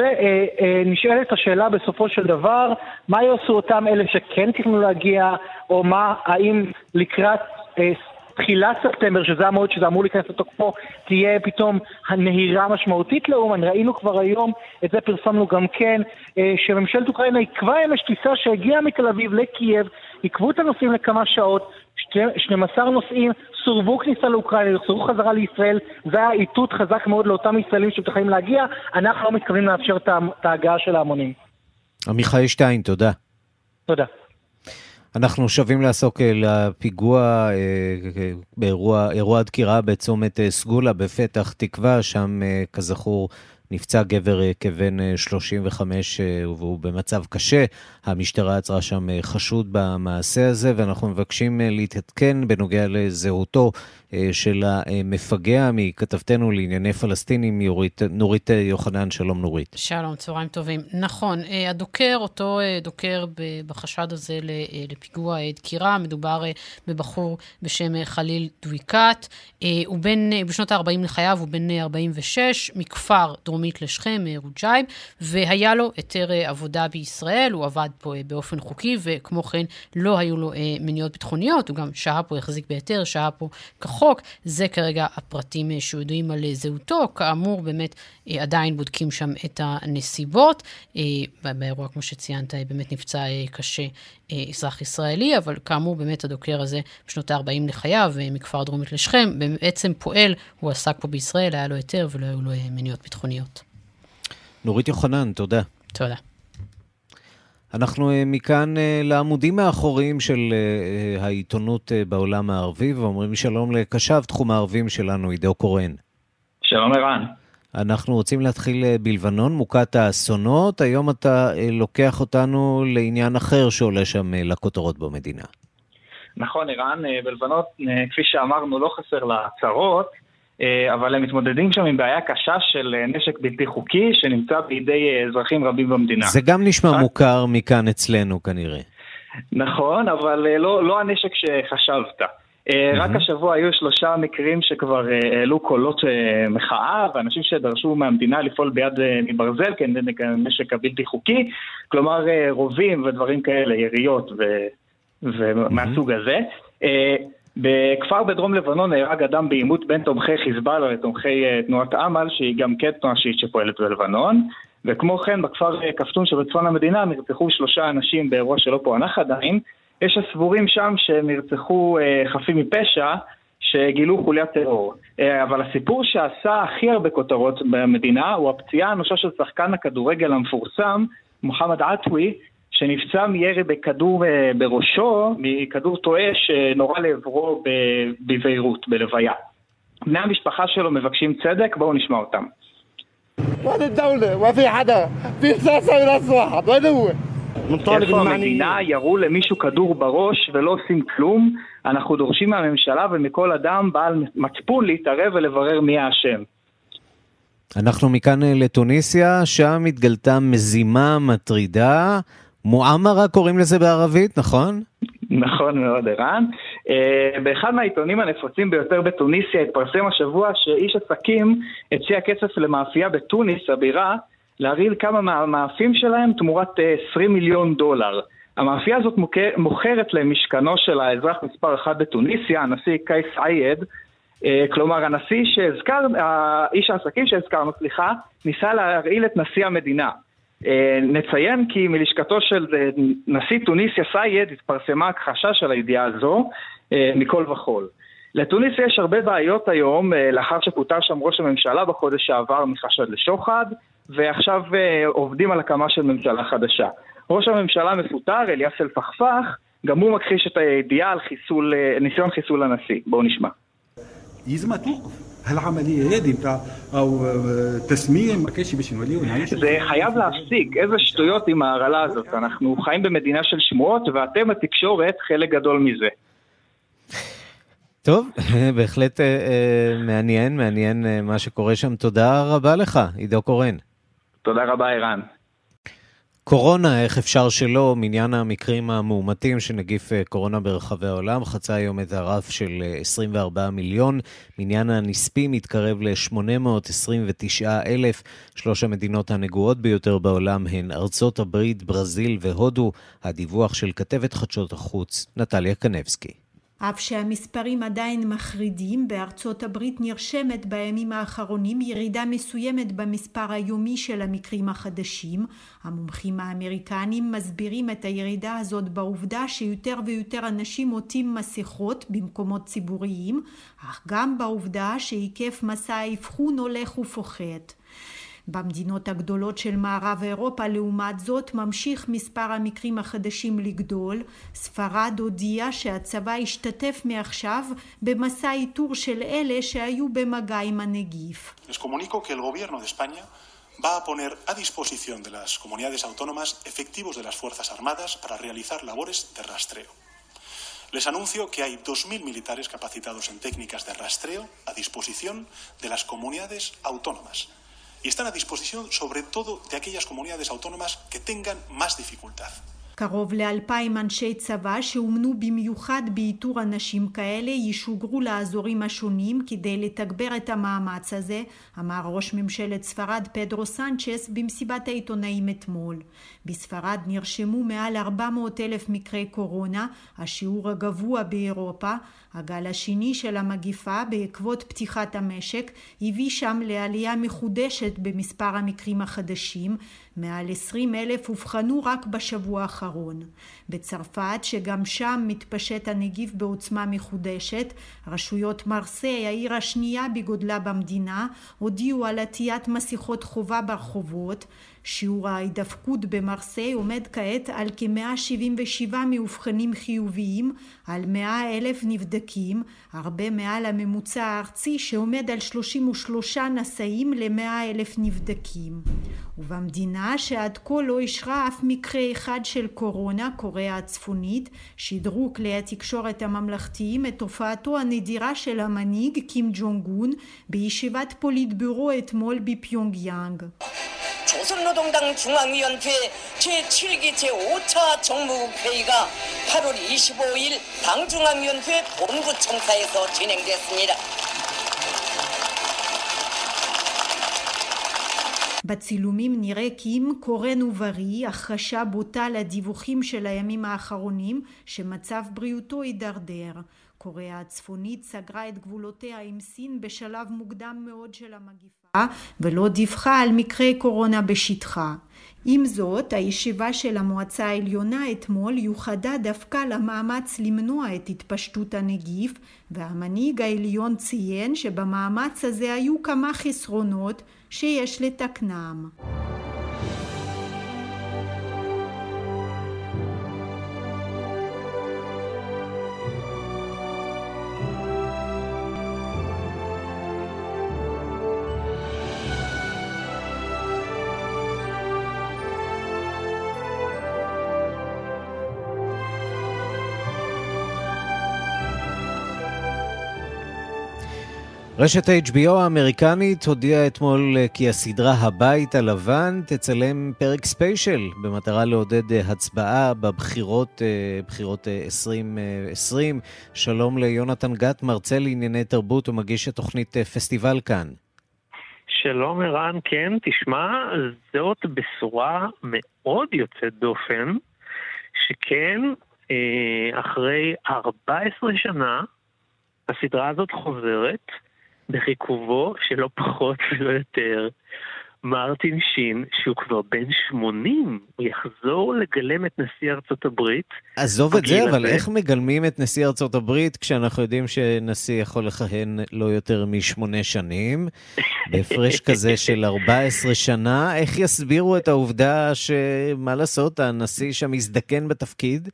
ונשאלת השאלה בסופו של דבר, מה יעשו אותם אלה שכן תכננו להגיע, או מה, האם לקראת אה, תחילת ספטמבר, שזה המועד שזה אמור להיכנס לתוקפו, תהיה פתאום הנהירה משמעותית לאומן. ראינו כבר היום, את זה פרסמנו גם כן, אה, שממשלת אוקראינה עיכבה אמש טיסה שהגיעה מתל אביב לקייב, עיכבו את הנוסעים לכמה שעות, 12 נוסעים סורבו כניסה לאוקראינה, יחזרו חזרה לישראל, זה היה איתות חזק מאוד לאותם ישראלים שמתחילים להגיע, אנחנו לא מתכוונים לאפשר את ההגעה של ההמונים. עמיחי שטיין, תודה. תודה. אנחנו שבים לעסוק אה, לפיגוע אה, באירוע הדקירה בצומת אה, סגולה בפתח תקווה, שם כזכור נפצע גבר כבן 35 והוא במצב קשה. המשטרה עצרה שם חשוד במעשה הזה, ואנחנו מבקשים להתעדכן בנוגע לזהותו אה, של המפגע מכתבתנו לענייני פלסטינים, יורית, נורית יוחנן. שלום נורית. שלום, צהריים טובים. נכון, אה, הדוקר, אותו אה, דוקר בחשד הזה לפיגוע דקירה, מדובר בבחור בשם חליל דוויקת. הוא בן, בשנות ה-40 לחייו, הוא בן 46, מכפר דרומית לשכם, רוג'ייב, והיה לו היתר עבודה בישראל, הוא עבד פה באופן חוקי, וכמו כן לא היו לו מניעות ביטחוניות, הוא גם שהה פה, החזיק בהיתר, שהה פה כחוק. החוק. זה כרגע הפרטים שיודעים על זהותו. כאמור, באמת עדיין בודקים שם את הנסיבות. באירוע, כמו שציינת, באמת נפצע קשה אזרח ישראלי, אבל כאמור, באמת הדוקר הזה בשנות ה-40 לחייו, מכפר דרומית לשכם, בעצם פועל, הוא עסק פה בישראל, היה לו היתר ולא היו לו מניעות ביטחוניות. נורית יוחנן, תודה. תודה. אנחנו אה, מכאן אה, לעמודים האחוריים של אה, העיתונות בעולם הערבי, ואומרים שלום לקשב תחום הערבים שלנו, עידו קורן. שלום ערן. אנחנו רוצים להתחיל בלבנון, מוכת האסונות. היום אתה לוקח אותנו לעניין אחר שעולה שם לכותרות במדינה. נכון, ערן, בלבנון, כפי שאמרנו, לא חסר לה צרות. אה, אבל הם מתמודדים שם עם בעיה קשה של אה, נשק בלתי חוקי שנמצא בידי אה, אזרחים רבים במדינה. זה גם נשמע מוכר מכאן אצלנו כנראה. נכון, אבל לא, לא הנשק שחשבת. Mm-hmm. רק השבוע היו שלושה מקרים שכבר העלו קולות מחאה, ואנשים שדרשו מהמדינה לפעול ביד מברזל כנגד הנשק הבלתי חוקי, כלומר רובים ודברים כאלה, יריות ו... ומהסוג mm-hmm. הזה. בכפר בדרום לבנון נהרג אדם בעימות בין תומכי חיזבאללה לתומכי אה, תנועת אמל, שהיא גם כן תנועה שיעית שפועלת בלבנון. וכמו כן, בכפר אה, כפתון שבצפון המדינה נרצחו שלושה אנשים באירוע שלא פוענח עדיין. יש הסבורים שם שהם נרצחו אה, חפים מפשע, שגילו חוליית טרור. אבל הסיפור שעשה הכי הרבה כותרות במדינה הוא הפציעה האנושה של שחקן הכדורגל המפורסם, מוחמד עטווי, שנפצע מירי בכדור אה, בראשו, מכדור טועה שנורה לעברו בביירות, בלוויה. בני המשפחה שלו מבקשים צדק, בואו נשמע אותם. איפה המדינה ירו למישהו כדור בראש ולא עושים כלום? אנחנו דורשים מהממשלה ומכל אדם בעל מצפון להתערב ולברר מי האשם. אנחנו מכאן אה, לתוניסיה, שם התגלתה מזימה מטרידה. מועמרה קוראים לזה בערבית, נכון? נכון מאוד, ערן. Uh, באחד מהעיתונים הנפוצים ביותר בתוניסיה התפרסם השבוע שאיש עסקים הציע כסף למאפייה בתוניס, הבירה, להרעיל כמה מהמאפים שלהם תמורת uh, אה, 20 מיליון דולר. המאפייה הזאת מוכר, מוכרת למשכנו של האזרח מספר אחת בתוניסיה, הנשיא קייס עייד. Uh, כלומר, הנשיא שהזכר, איש העסקים שהזכרנו, סליחה, ניסה להרעיל את נשיא המדינה. אה, נציין כי מלשכתו של אה, נשיא טוניסיה סייד התפרסמה הכחשה של הידיעה הזו אה, מכל וכול. לתוניסיה יש הרבה בעיות היום, לאחר שפוטר שם ראש הממשלה בחודש שעבר מחשד לשוחד, ועכשיו עובדים על הקמה של ממשלה חדשה. ראש הממשלה מפוטר, אליאס אלפכפך, גם הוא מכחיש את הידיעה על חיסול, ניסיון חיסול הנשיא. בואו נשמע. العمليه هذه نتاع او تسميم ما كانش باش نوليو نعيش זה חייב להפסיק, איזה שטויות עם ההרעלה הזאת. אנחנו חיים במדינה של שמועות, ואתם התקשורת חלק גדול מזה. טוב, [LAUGHS] בהחלט אה, אה, מעניין, מעניין אה, מה שקורה שם. תודה רבה לך, עידו קורן. תודה רבה, ערן. קורונה, איך אפשר שלא, מניין המקרים המאומתים של נגיף אה, קורונה ברחבי העולם חצה היום את הרף של 24 אה, מיליון. מניין הנספים התקרב ל-829 אלף. שלוש המדינות הנגועות ביותר בעולם הן ארצות הברית, ברזיל והודו. הדיווח של כתבת חדשות החוץ, נטליה קנבסקי. אף שהמספרים עדיין מחרידים, בארצות הברית נרשמת בימים האחרונים ירידה מסוימת במספר היומי של המקרים החדשים. המומחים האמריקנים מסבירים את הירידה הזאת בעובדה שיותר ויותר אנשים עוטים מסכות במקומות ציבוריים, אך גם בעובדה שהיקף מסע האבחון הולך ופוחת. במדינות הגדולות של מערב אירופה לעומת זאת ממשיך מספר המקרים החדשים לגדול. ספרד הודיעה שהצבא ישתתף מעכשיו במסע איתור של אלה שהיו במגע עם הנגיף. va a poner a disposición de las comunidades autónomas efectivos de las Fuerzas Armadas para realizar labores de rastreo. Les anuncio que hay 2.000 militares capacitados en técnicas de rastreo a disposición de las comunidades autónomas y están a disposición sobre todo de aquellas comunidades autónomas que tengan más dificultad. קרוב לאלפיים אנשי צבא שאומנו במיוחד באיתור אנשים כאלה ישוגרו לאזורים השונים כדי לתגבר את המאמץ הזה, אמר ראש ממשלת ספרד פדרו סנצ'ס במסיבת העיתונאים אתמול. בספרד נרשמו מעל 400 אלף מקרי קורונה, השיעור הגבוה באירופה. הגל השני של המגיפה בעקבות פתיחת המשק הביא שם לעלייה מחודשת במספר המקרים החדשים, מעל 20 אלף אובחנו רק בשבוע האחרון. בצרפת, שגם שם מתפשט הנגיף בעוצמה מחודשת, רשויות מרסיי, העיר השנייה בגודלה במדינה, הודיעו על עטיית מסכות חובה ברחובות. שיעור ההידפקות במרסיי עומד כעת על כ-177 מאובחנים חיוביים על 100 אלף נבדקים, הרבה מעל הממוצע הארצי שעומד על 33 נשאים ל-100 אלף נבדקים. ובמדינה שעד כה לא אישרה אף מקרה אחד של קורונה, קוריאה הצפונית, שידרו כלי התקשורת הממלכתיים את הופעתו הנדירה של המנהיג קים ג'ונג און בישיבת פוליטביורו אתמול בפיונג יאנג. 조선노동당 중앙위원회 제7기 제5차 정무회의가 8월 25일 당중앙위원회 본부청사에서 진행됐습니다. בצילומים נראה כי אם קורן ובריא, החרשה בוטה לדיווחים של הימים האחרונים שמצב בריאותו הידרדר. קוריאה הצפונית סגרה את גבולותיה עם סין בשלב מוקדם מאוד של המגיפה ולא דיווחה על מקרי קורונה בשטחה. עם זאת, הישיבה של המועצה העליונה אתמול יוחדה דווקא למאמץ למנוע את התפשטות הנגיף והמנהיג העליון ציין שבמאמץ הזה היו כמה חסרונות שיש לתקנם. רשת ה-HBO האמריקנית הודיעה אתמול אה, כי הסדרה הבית הלבן תצלם פרק ספיישל במטרה לעודד אה, הצבעה בבחירות, אה, בחירות 2020. שלום ליונתן גת, מרצה לענייני תרבות ומגיש את תוכנית פסטיבל כאן. שלום ערן, כן, תשמע, זאת בשורה מאוד יוצאת דופן, שכן, אחרי 14 שנה, הסדרה הזאת חוזרת. בחיכובו שלא פחות ולא יותר מרטין שין, שהוא כבר בן 80, הוא יחזור לגלם את נשיא ארצות הברית. עזוב את זה, אבל איך מגלמים את נשיא ארצות הברית כשאנחנו יודעים שנשיא יכול לכהן לא יותר משמונה שנים, [LAUGHS] בהפרש כזה של 14 שנה? איך יסבירו את העובדה שמה לעשות, הנשיא שם מזדקן בתפקיד?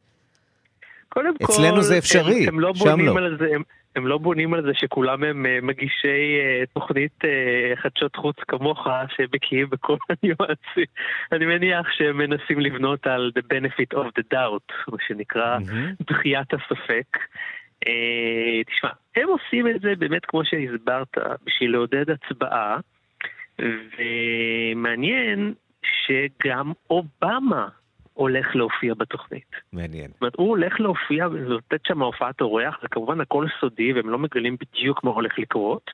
קודם כל, אצלנו זה אפשרי, הם, הם לא שם לא. על זה, הם, הם לא בונים על זה שכולם הם אה, מגישי אה, תוכנית אה, חדשות חוץ כמוך, שבקיאים בכל [LAUGHS] הניואנסים. אני מניח שהם מנסים לבנות על the benefit of the doubt, מה שנקרא mm-hmm. דחיית הספק. תשמע, הם עושים את זה באמת כמו שהסברת, בשביל לעודד הצבעה, ומעניין שגם אובמה הולך להופיע בתוכנית. מעניין. זאת אומרת, הוא הולך להופיע ולתת שם הופעת אורח, זה כמובן הכל סודי והם לא מגלים בדיוק מה הולך לקרות,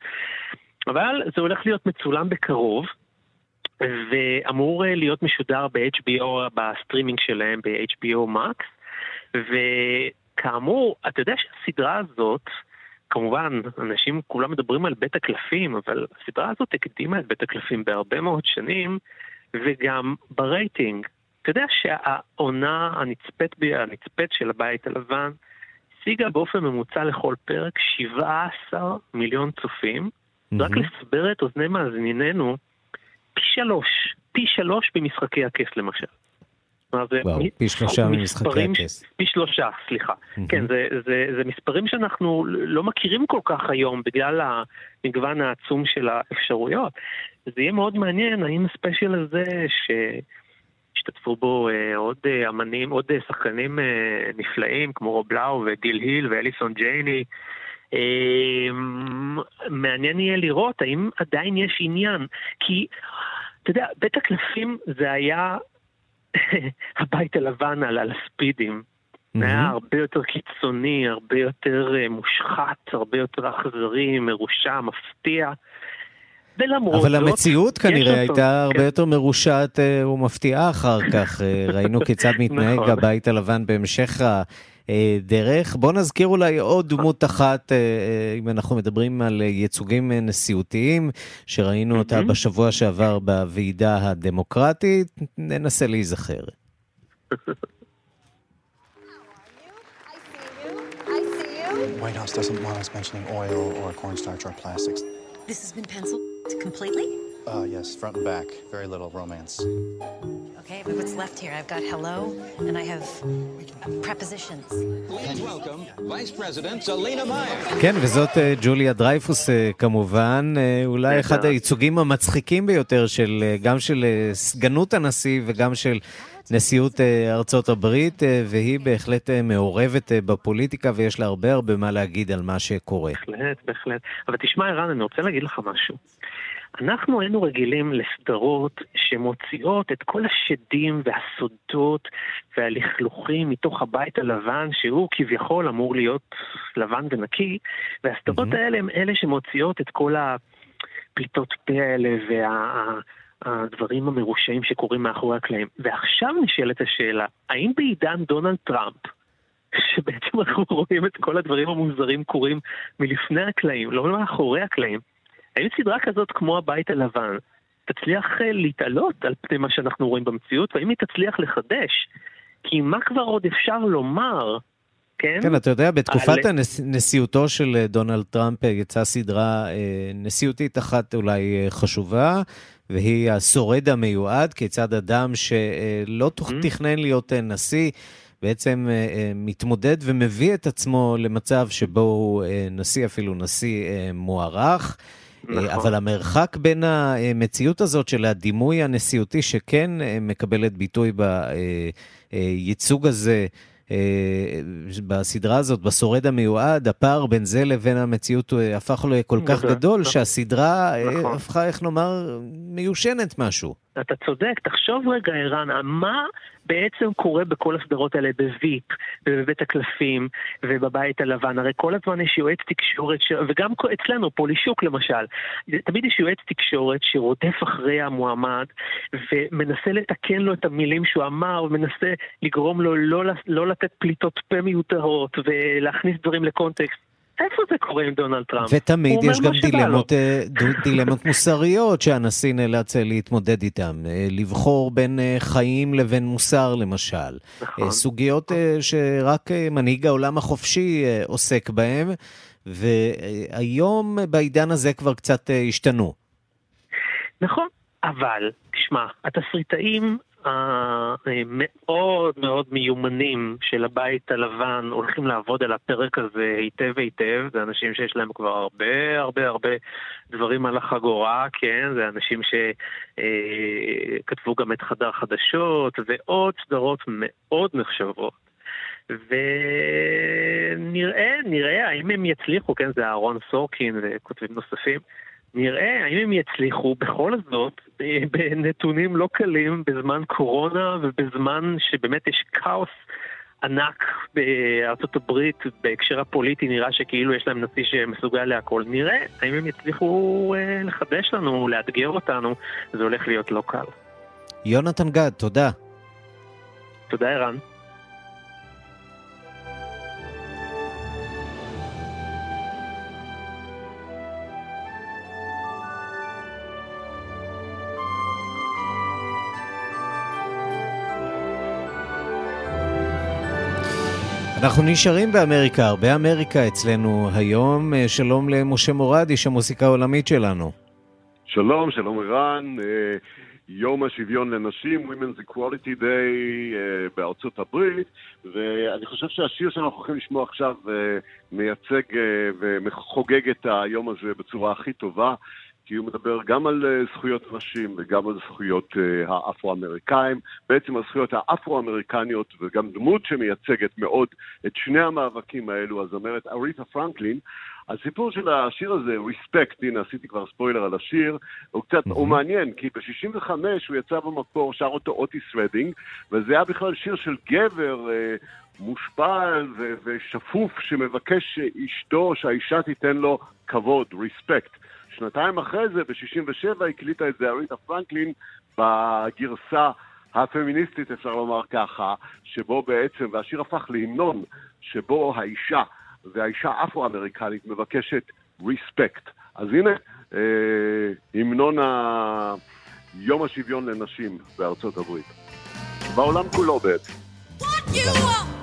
אבל זה הולך להיות מצולם בקרוב. ואמור להיות משודר ב-HBO, בסטרימינג שלהם, ב-HBO Max, וכאמור, אתה יודע שהסדרה הזאת, כמובן, אנשים כולם מדברים על בית הקלפים, אבל הסדרה הזאת הקדימה את בית הקלפים בהרבה מאוד שנים, וגם ברייטינג. אתה יודע שהעונה הנצפית, הנצפית של הבית הלבן השיגה באופן ממוצע לכל פרק 17 מיליון צופים. Mm-hmm. רק לסבר את אוזני מאזיננו, פי שלוש, פי שלוש במשחקי הכס למשל. וואו. פי שלושה ממשחקי הכס. פי שלושה, סליחה. Mm-hmm. כן, זה, זה, זה מספרים שאנחנו לא מכירים כל כך היום בגלל המגוון העצום של האפשרויות. זה יהיה מאוד מעניין האם הספיישל הזה, ש... השתתפו בו אה, עוד אה, אמנים, עוד אה, שחקנים נפלאים, כמו רוב לאו וגיל היל ואליסון ג'ייני. מעניין יהיה לראות האם עדיין יש עניין, כי אתה יודע, בית הקלפים זה היה [LAUGHS] הבית הלבן על, על הספידים. Mm-hmm. היה הרבה יותר קיצוני, הרבה יותר מושחת, הרבה יותר אכזרי, מרושע, מפתיע. ולמרות אבל זאת... אבל המציאות כנראה הייתה אותו, הרבה כן. יותר מרושעת uh, ומפתיעה אחר כך. uh, [LAUGHS] ראינו כיצד מתנהג נכון. הבית הלבן בהמשך ה... דרך. בוא נזכיר אולי עוד דמות אחת, אם אנחנו מדברים על ייצוגים נשיאותיים, שראינו אותה בשבוע שעבר בוועידה הדמוקרטית, ננסה להיזכר. White House doesn't want us mentioning oil or cornstarch or plastics. This has been penciled completely? Uh, yes, front and back. Very little romance. Okay, but what's left here? I've got hello, and I have prepositions. Please welcome Vice President Selena Meyer. כן, וזאת ג'וליה דרייפוס כמובן, אולי אחד הייצוגים המצחיקים ביותר של, גם של סגנות הנשיא וגם של נשיאות אה, ארצות הברית, אה, והיא בהחלט אה, מעורבת בפוליטיקה ויש לה הרבה הרבה מה להגיד על מה שקורה. בהחלט, בהחלט. אבל תשמע, ערן, אני רוצה להגיד לך משהו. אנחנו היינו רגילים לסדרות שמוציאות את כל השדים והסודות והלכלוכים מתוך הבית הלבן, שהוא כביכול אמור להיות לבן ונקי, והסדרות mm-hmm. האלה הן אלה שמוציאות את כל הפליטות פה האלה וה... הדברים המרושעים שקורים מאחורי הקלעים. ועכשיו נשאלת השאלה, האם בעידן דונלד טראמפ, שבעצם אנחנו רואים את כל הדברים המוזרים קורים מלפני הקלעים, לא מאחורי הקלעים, האם סדרה כזאת כמו הבית הלבן תצליח אה, להתעלות על פני מה שאנחנו רואים במציאות, והאם היא תצליח לחדש? כי מה כבר עוד אפשר לומר כן? כן, אתה יודע, בתקופת על... נשיאותו של אה, דונלד טראמפ אה, יצאה סדרה נשיאותית אחת אולי חשובה, והיא השורד המיועד, כיצד אדם שלא mm-hmm. תכנן להיות אה, נשיא, בעצם אה, אה, מתמודד ומביא את עצמו למצב שבו הוא נשיא, אפילו נשיא מוערך. נכון. אבל המרחק בין המציאות הזאת של הדימוי הנשיאותי, שכן מקבלת ביטוי בייצוג הזה אה, בסדרה הזאת, בשורד המיועד, הפער בין זה לבין המציאות אה, הפך לכל כך גדול, שהסדרה אה, נכון. הפכה, איך נאמר, מיושנת משהו. אתה צודק, תחשוב רגע, ערן, מה בעצם קורה בכל הסדרות האלה בוויפ, ובבית הקלפים, ובבית הלבן? הרי כל הזמן יש יועץ תקשורת, ש... וגם אצלנו, פולישוק למשל, תמיד יש יועץ תקשורת שרודף אחרי המועמד, ומנסה לתקן לו את המילים שהוא אמר, ומנסה לגרום לו לא, לא לתת פליטות פה מיותרות, ולהכניס דברים לקונטקסט. איפה זה קורה עם דונלד טראמפ? ותמיד יש גם דילמות, אה, דילמות מוסריות שהנשיא נאלץ אה, להתמודד איתן. אה, לבחור בין חיים לבין מוסר, למשל. נכון. סוגיות שרק מנהיג העולם החופשי עוסק בהן, והיום בעידן הזה כבר קצת השתנו. נכון, אבל, תשמע, התסריטאים המאוד מאוד מיומנים של הבית הלבן הולכים לעבוד על הפרק הזה היטב היטב, זה אנשים שיש להם כבר הרבה הרבה הרבה דברים על החגורה, כן? זה אנשים שכתבו גם את חדר חדשות ועוד סדרות מאוד נחשבות. ונראה, נראה האם הם יצליחו, כן, זה אהרון סורקין וכותבים נוספים, נראה האם הם יצליחו בכל זאת, בנתונים לא קלים, בזמן קורונה ובזמן שבאמת יש כאוס ענק בארצות הברית, בהקשר הפוליטי נראה שכאילו יש להם נשיא שמסוגל להכל. נראה האם הם יצליחו אה, לחדש לנו, לאתגר אותנו, זה הולך להיות לא קל. יונתן גד, תודה. תודה, ערן. אנחנו נשארים באמריקה, הרבה אמריקה אצלנו היום. אה, שלום למשה מורד, איש המוסיקה העולמית שלנו. שלום, שלום ערן. אה, יום השוויון לנשים, Women's Equality Day אה, בארצות הברית, ואני חושב שהשיר שאנחנו הולכים לשמוע עכשיו מייצג וחוגג את היום הזה בצורה הכי טובה. כי הוא מדבר גם על אה, זכויות נשים וגם על זכויות אה, האפרו-אמריקאים, בעצם על זכויות האפרו-אמריקניות וגם דמות שמייצגת מאוד את שני המאבקים האלו, הזמרת אריתה פרנקלין, הסיפור של השיר הזה, Respect, הנה עשיתי כבר ספוילר על השיר, הוא קצת, הוא מעניין, כי ב-65 הוא יצא במקור, שר אותו אוטיס רדינג, וזה היה בכלל שיר של גבר אה, מושפל ו- ושפוף שמבקש שאשתו, שהאישה תיתן לו כבוד, Respect. שנתיים אחרי זה, ב-67, הקליטה את זה אריתה פרנקלין בגרסה הפמיניסטית, אפשר לומר ככה, שבו בעצם, והשיר הפך להמנון, שבו האישה, והאישה אפרו-אמריקנית מבקשת ריספקט. אז הנה, אה, המנון ה... יום השוויון לנשים בארצות הברית. בעולם כולו בעצם. What you want?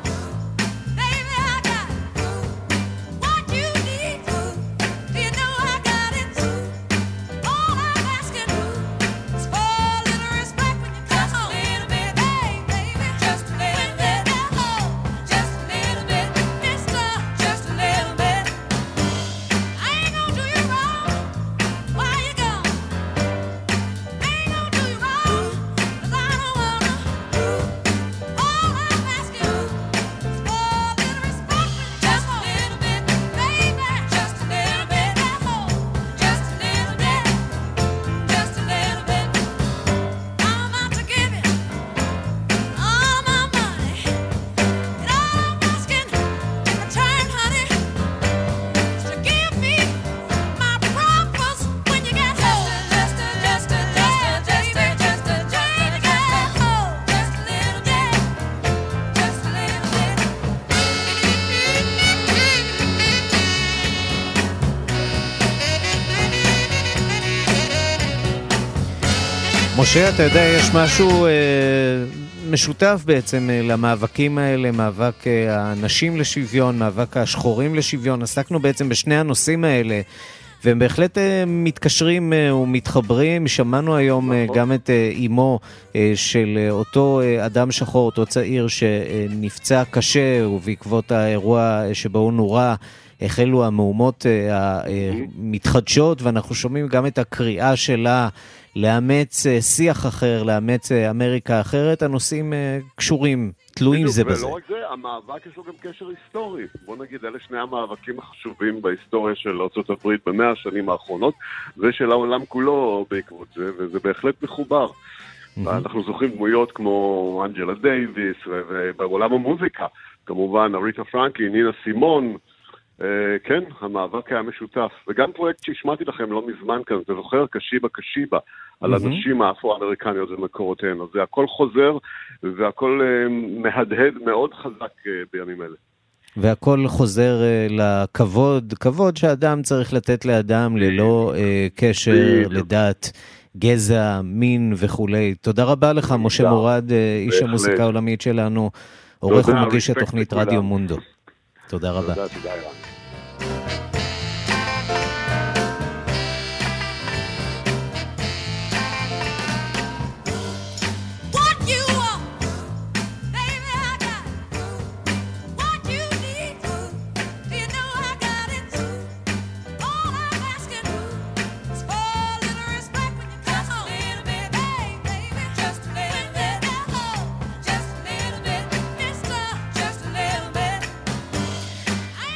משה, אתה יודע, יש משהו אה, משותף בעצם אה, למאבקים האלה, מאבק אה, הנשים לשוויון, מאבק השחורים לשוויון. עסקנו בעצם בשני הנושאים האלה. והם בהחלט אה, מתקשרים אה, ומתחברים. שמענו היום אה, נכון. גם את אימו של אותו אדם שחור, אותו צעיר שנפצע קשה, ובעקבות האירוע שבו הוא נורה. החלו המהומות המתחדשות, ואנחנו שומעים גם את הקריאה שלה לאמץ אה, שיח אחר, לאמץ אה, אמריקה אחרת, הנושאים אה, קשורים, תלויים זה בזה. ולא רק זה, המאבק יש לו גם קשר היסטורי. בוא נגיד, אלה שני המאבקים החשובים בהיסטוריה של ארה"ב במאה השנים האחרונות, ושל העולם כולו בעקבות זה, וזה בהחלט מחובר. אנחנו זוכרים דמויות כמו אנג'לה דייוויס, ובעולם המוזיקה, כמובן אריתה פרנקי, נינה סימון, אה, כן, המאבק היה משותף. וגם פרויקט שהשמעתי לכם לא מזמן כאן, אתה זוכר? קשיבה קשיבה, על הנשים האפרו-אמריקניות ומקורותיהן. אז זה הכל חוזר, והכל אה, מהדהד מאוד חזק אה, בימים אלה. והכל חוזר לכבוד, כבוד שאדם צריך לתת לאדם ללא קשר לדת, גזע, מין וכולי. תודה רבה לך, משה מורד, איש המוסיקה העולמית שלנו, עורך ומגיש התוכנית רדיו מונדו. תודה רבה. תודה, תודה, Thank you.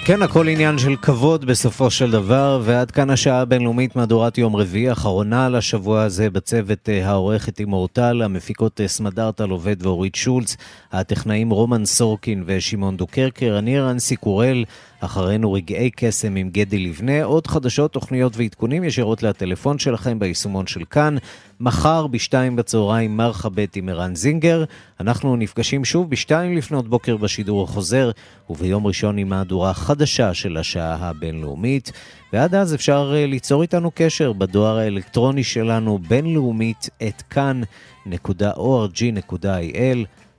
כן, הכל עניין של כבוד בסופו של דבר, ועד כאן השעה הבינלאומית מהדורת יום רביעי, אחרונה לשבוע הזה בצוות אה, העורכת עם אורטל, המפיקות אה, סמדארטה לובד ואורית שולץ, הטכנאים רומן סורקין ושמעון דוקרקר, אני רנסי קורל, אחרינו רגעי קסם עם גדי לבנה, עוד חדשות, תוכניות ועדכונים ישירות לטלפון שלכם ביישומון של כאן. מחר בשתיים בצהריים מרחבת עם ערן זינגר. אנחנו נפגשים שוב בשתיים לפנות בוקר בשידור החוזר, וביום ראשון עם מהדורה חדשה של השעה הבינלאומית. ועד אז אפשר אה, ליצור איתנו קשר בדואר האלקטרוני שלנו בינלאומית את כאן.org.il.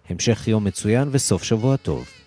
המשך יום מצוין וסוף שבוע טוב.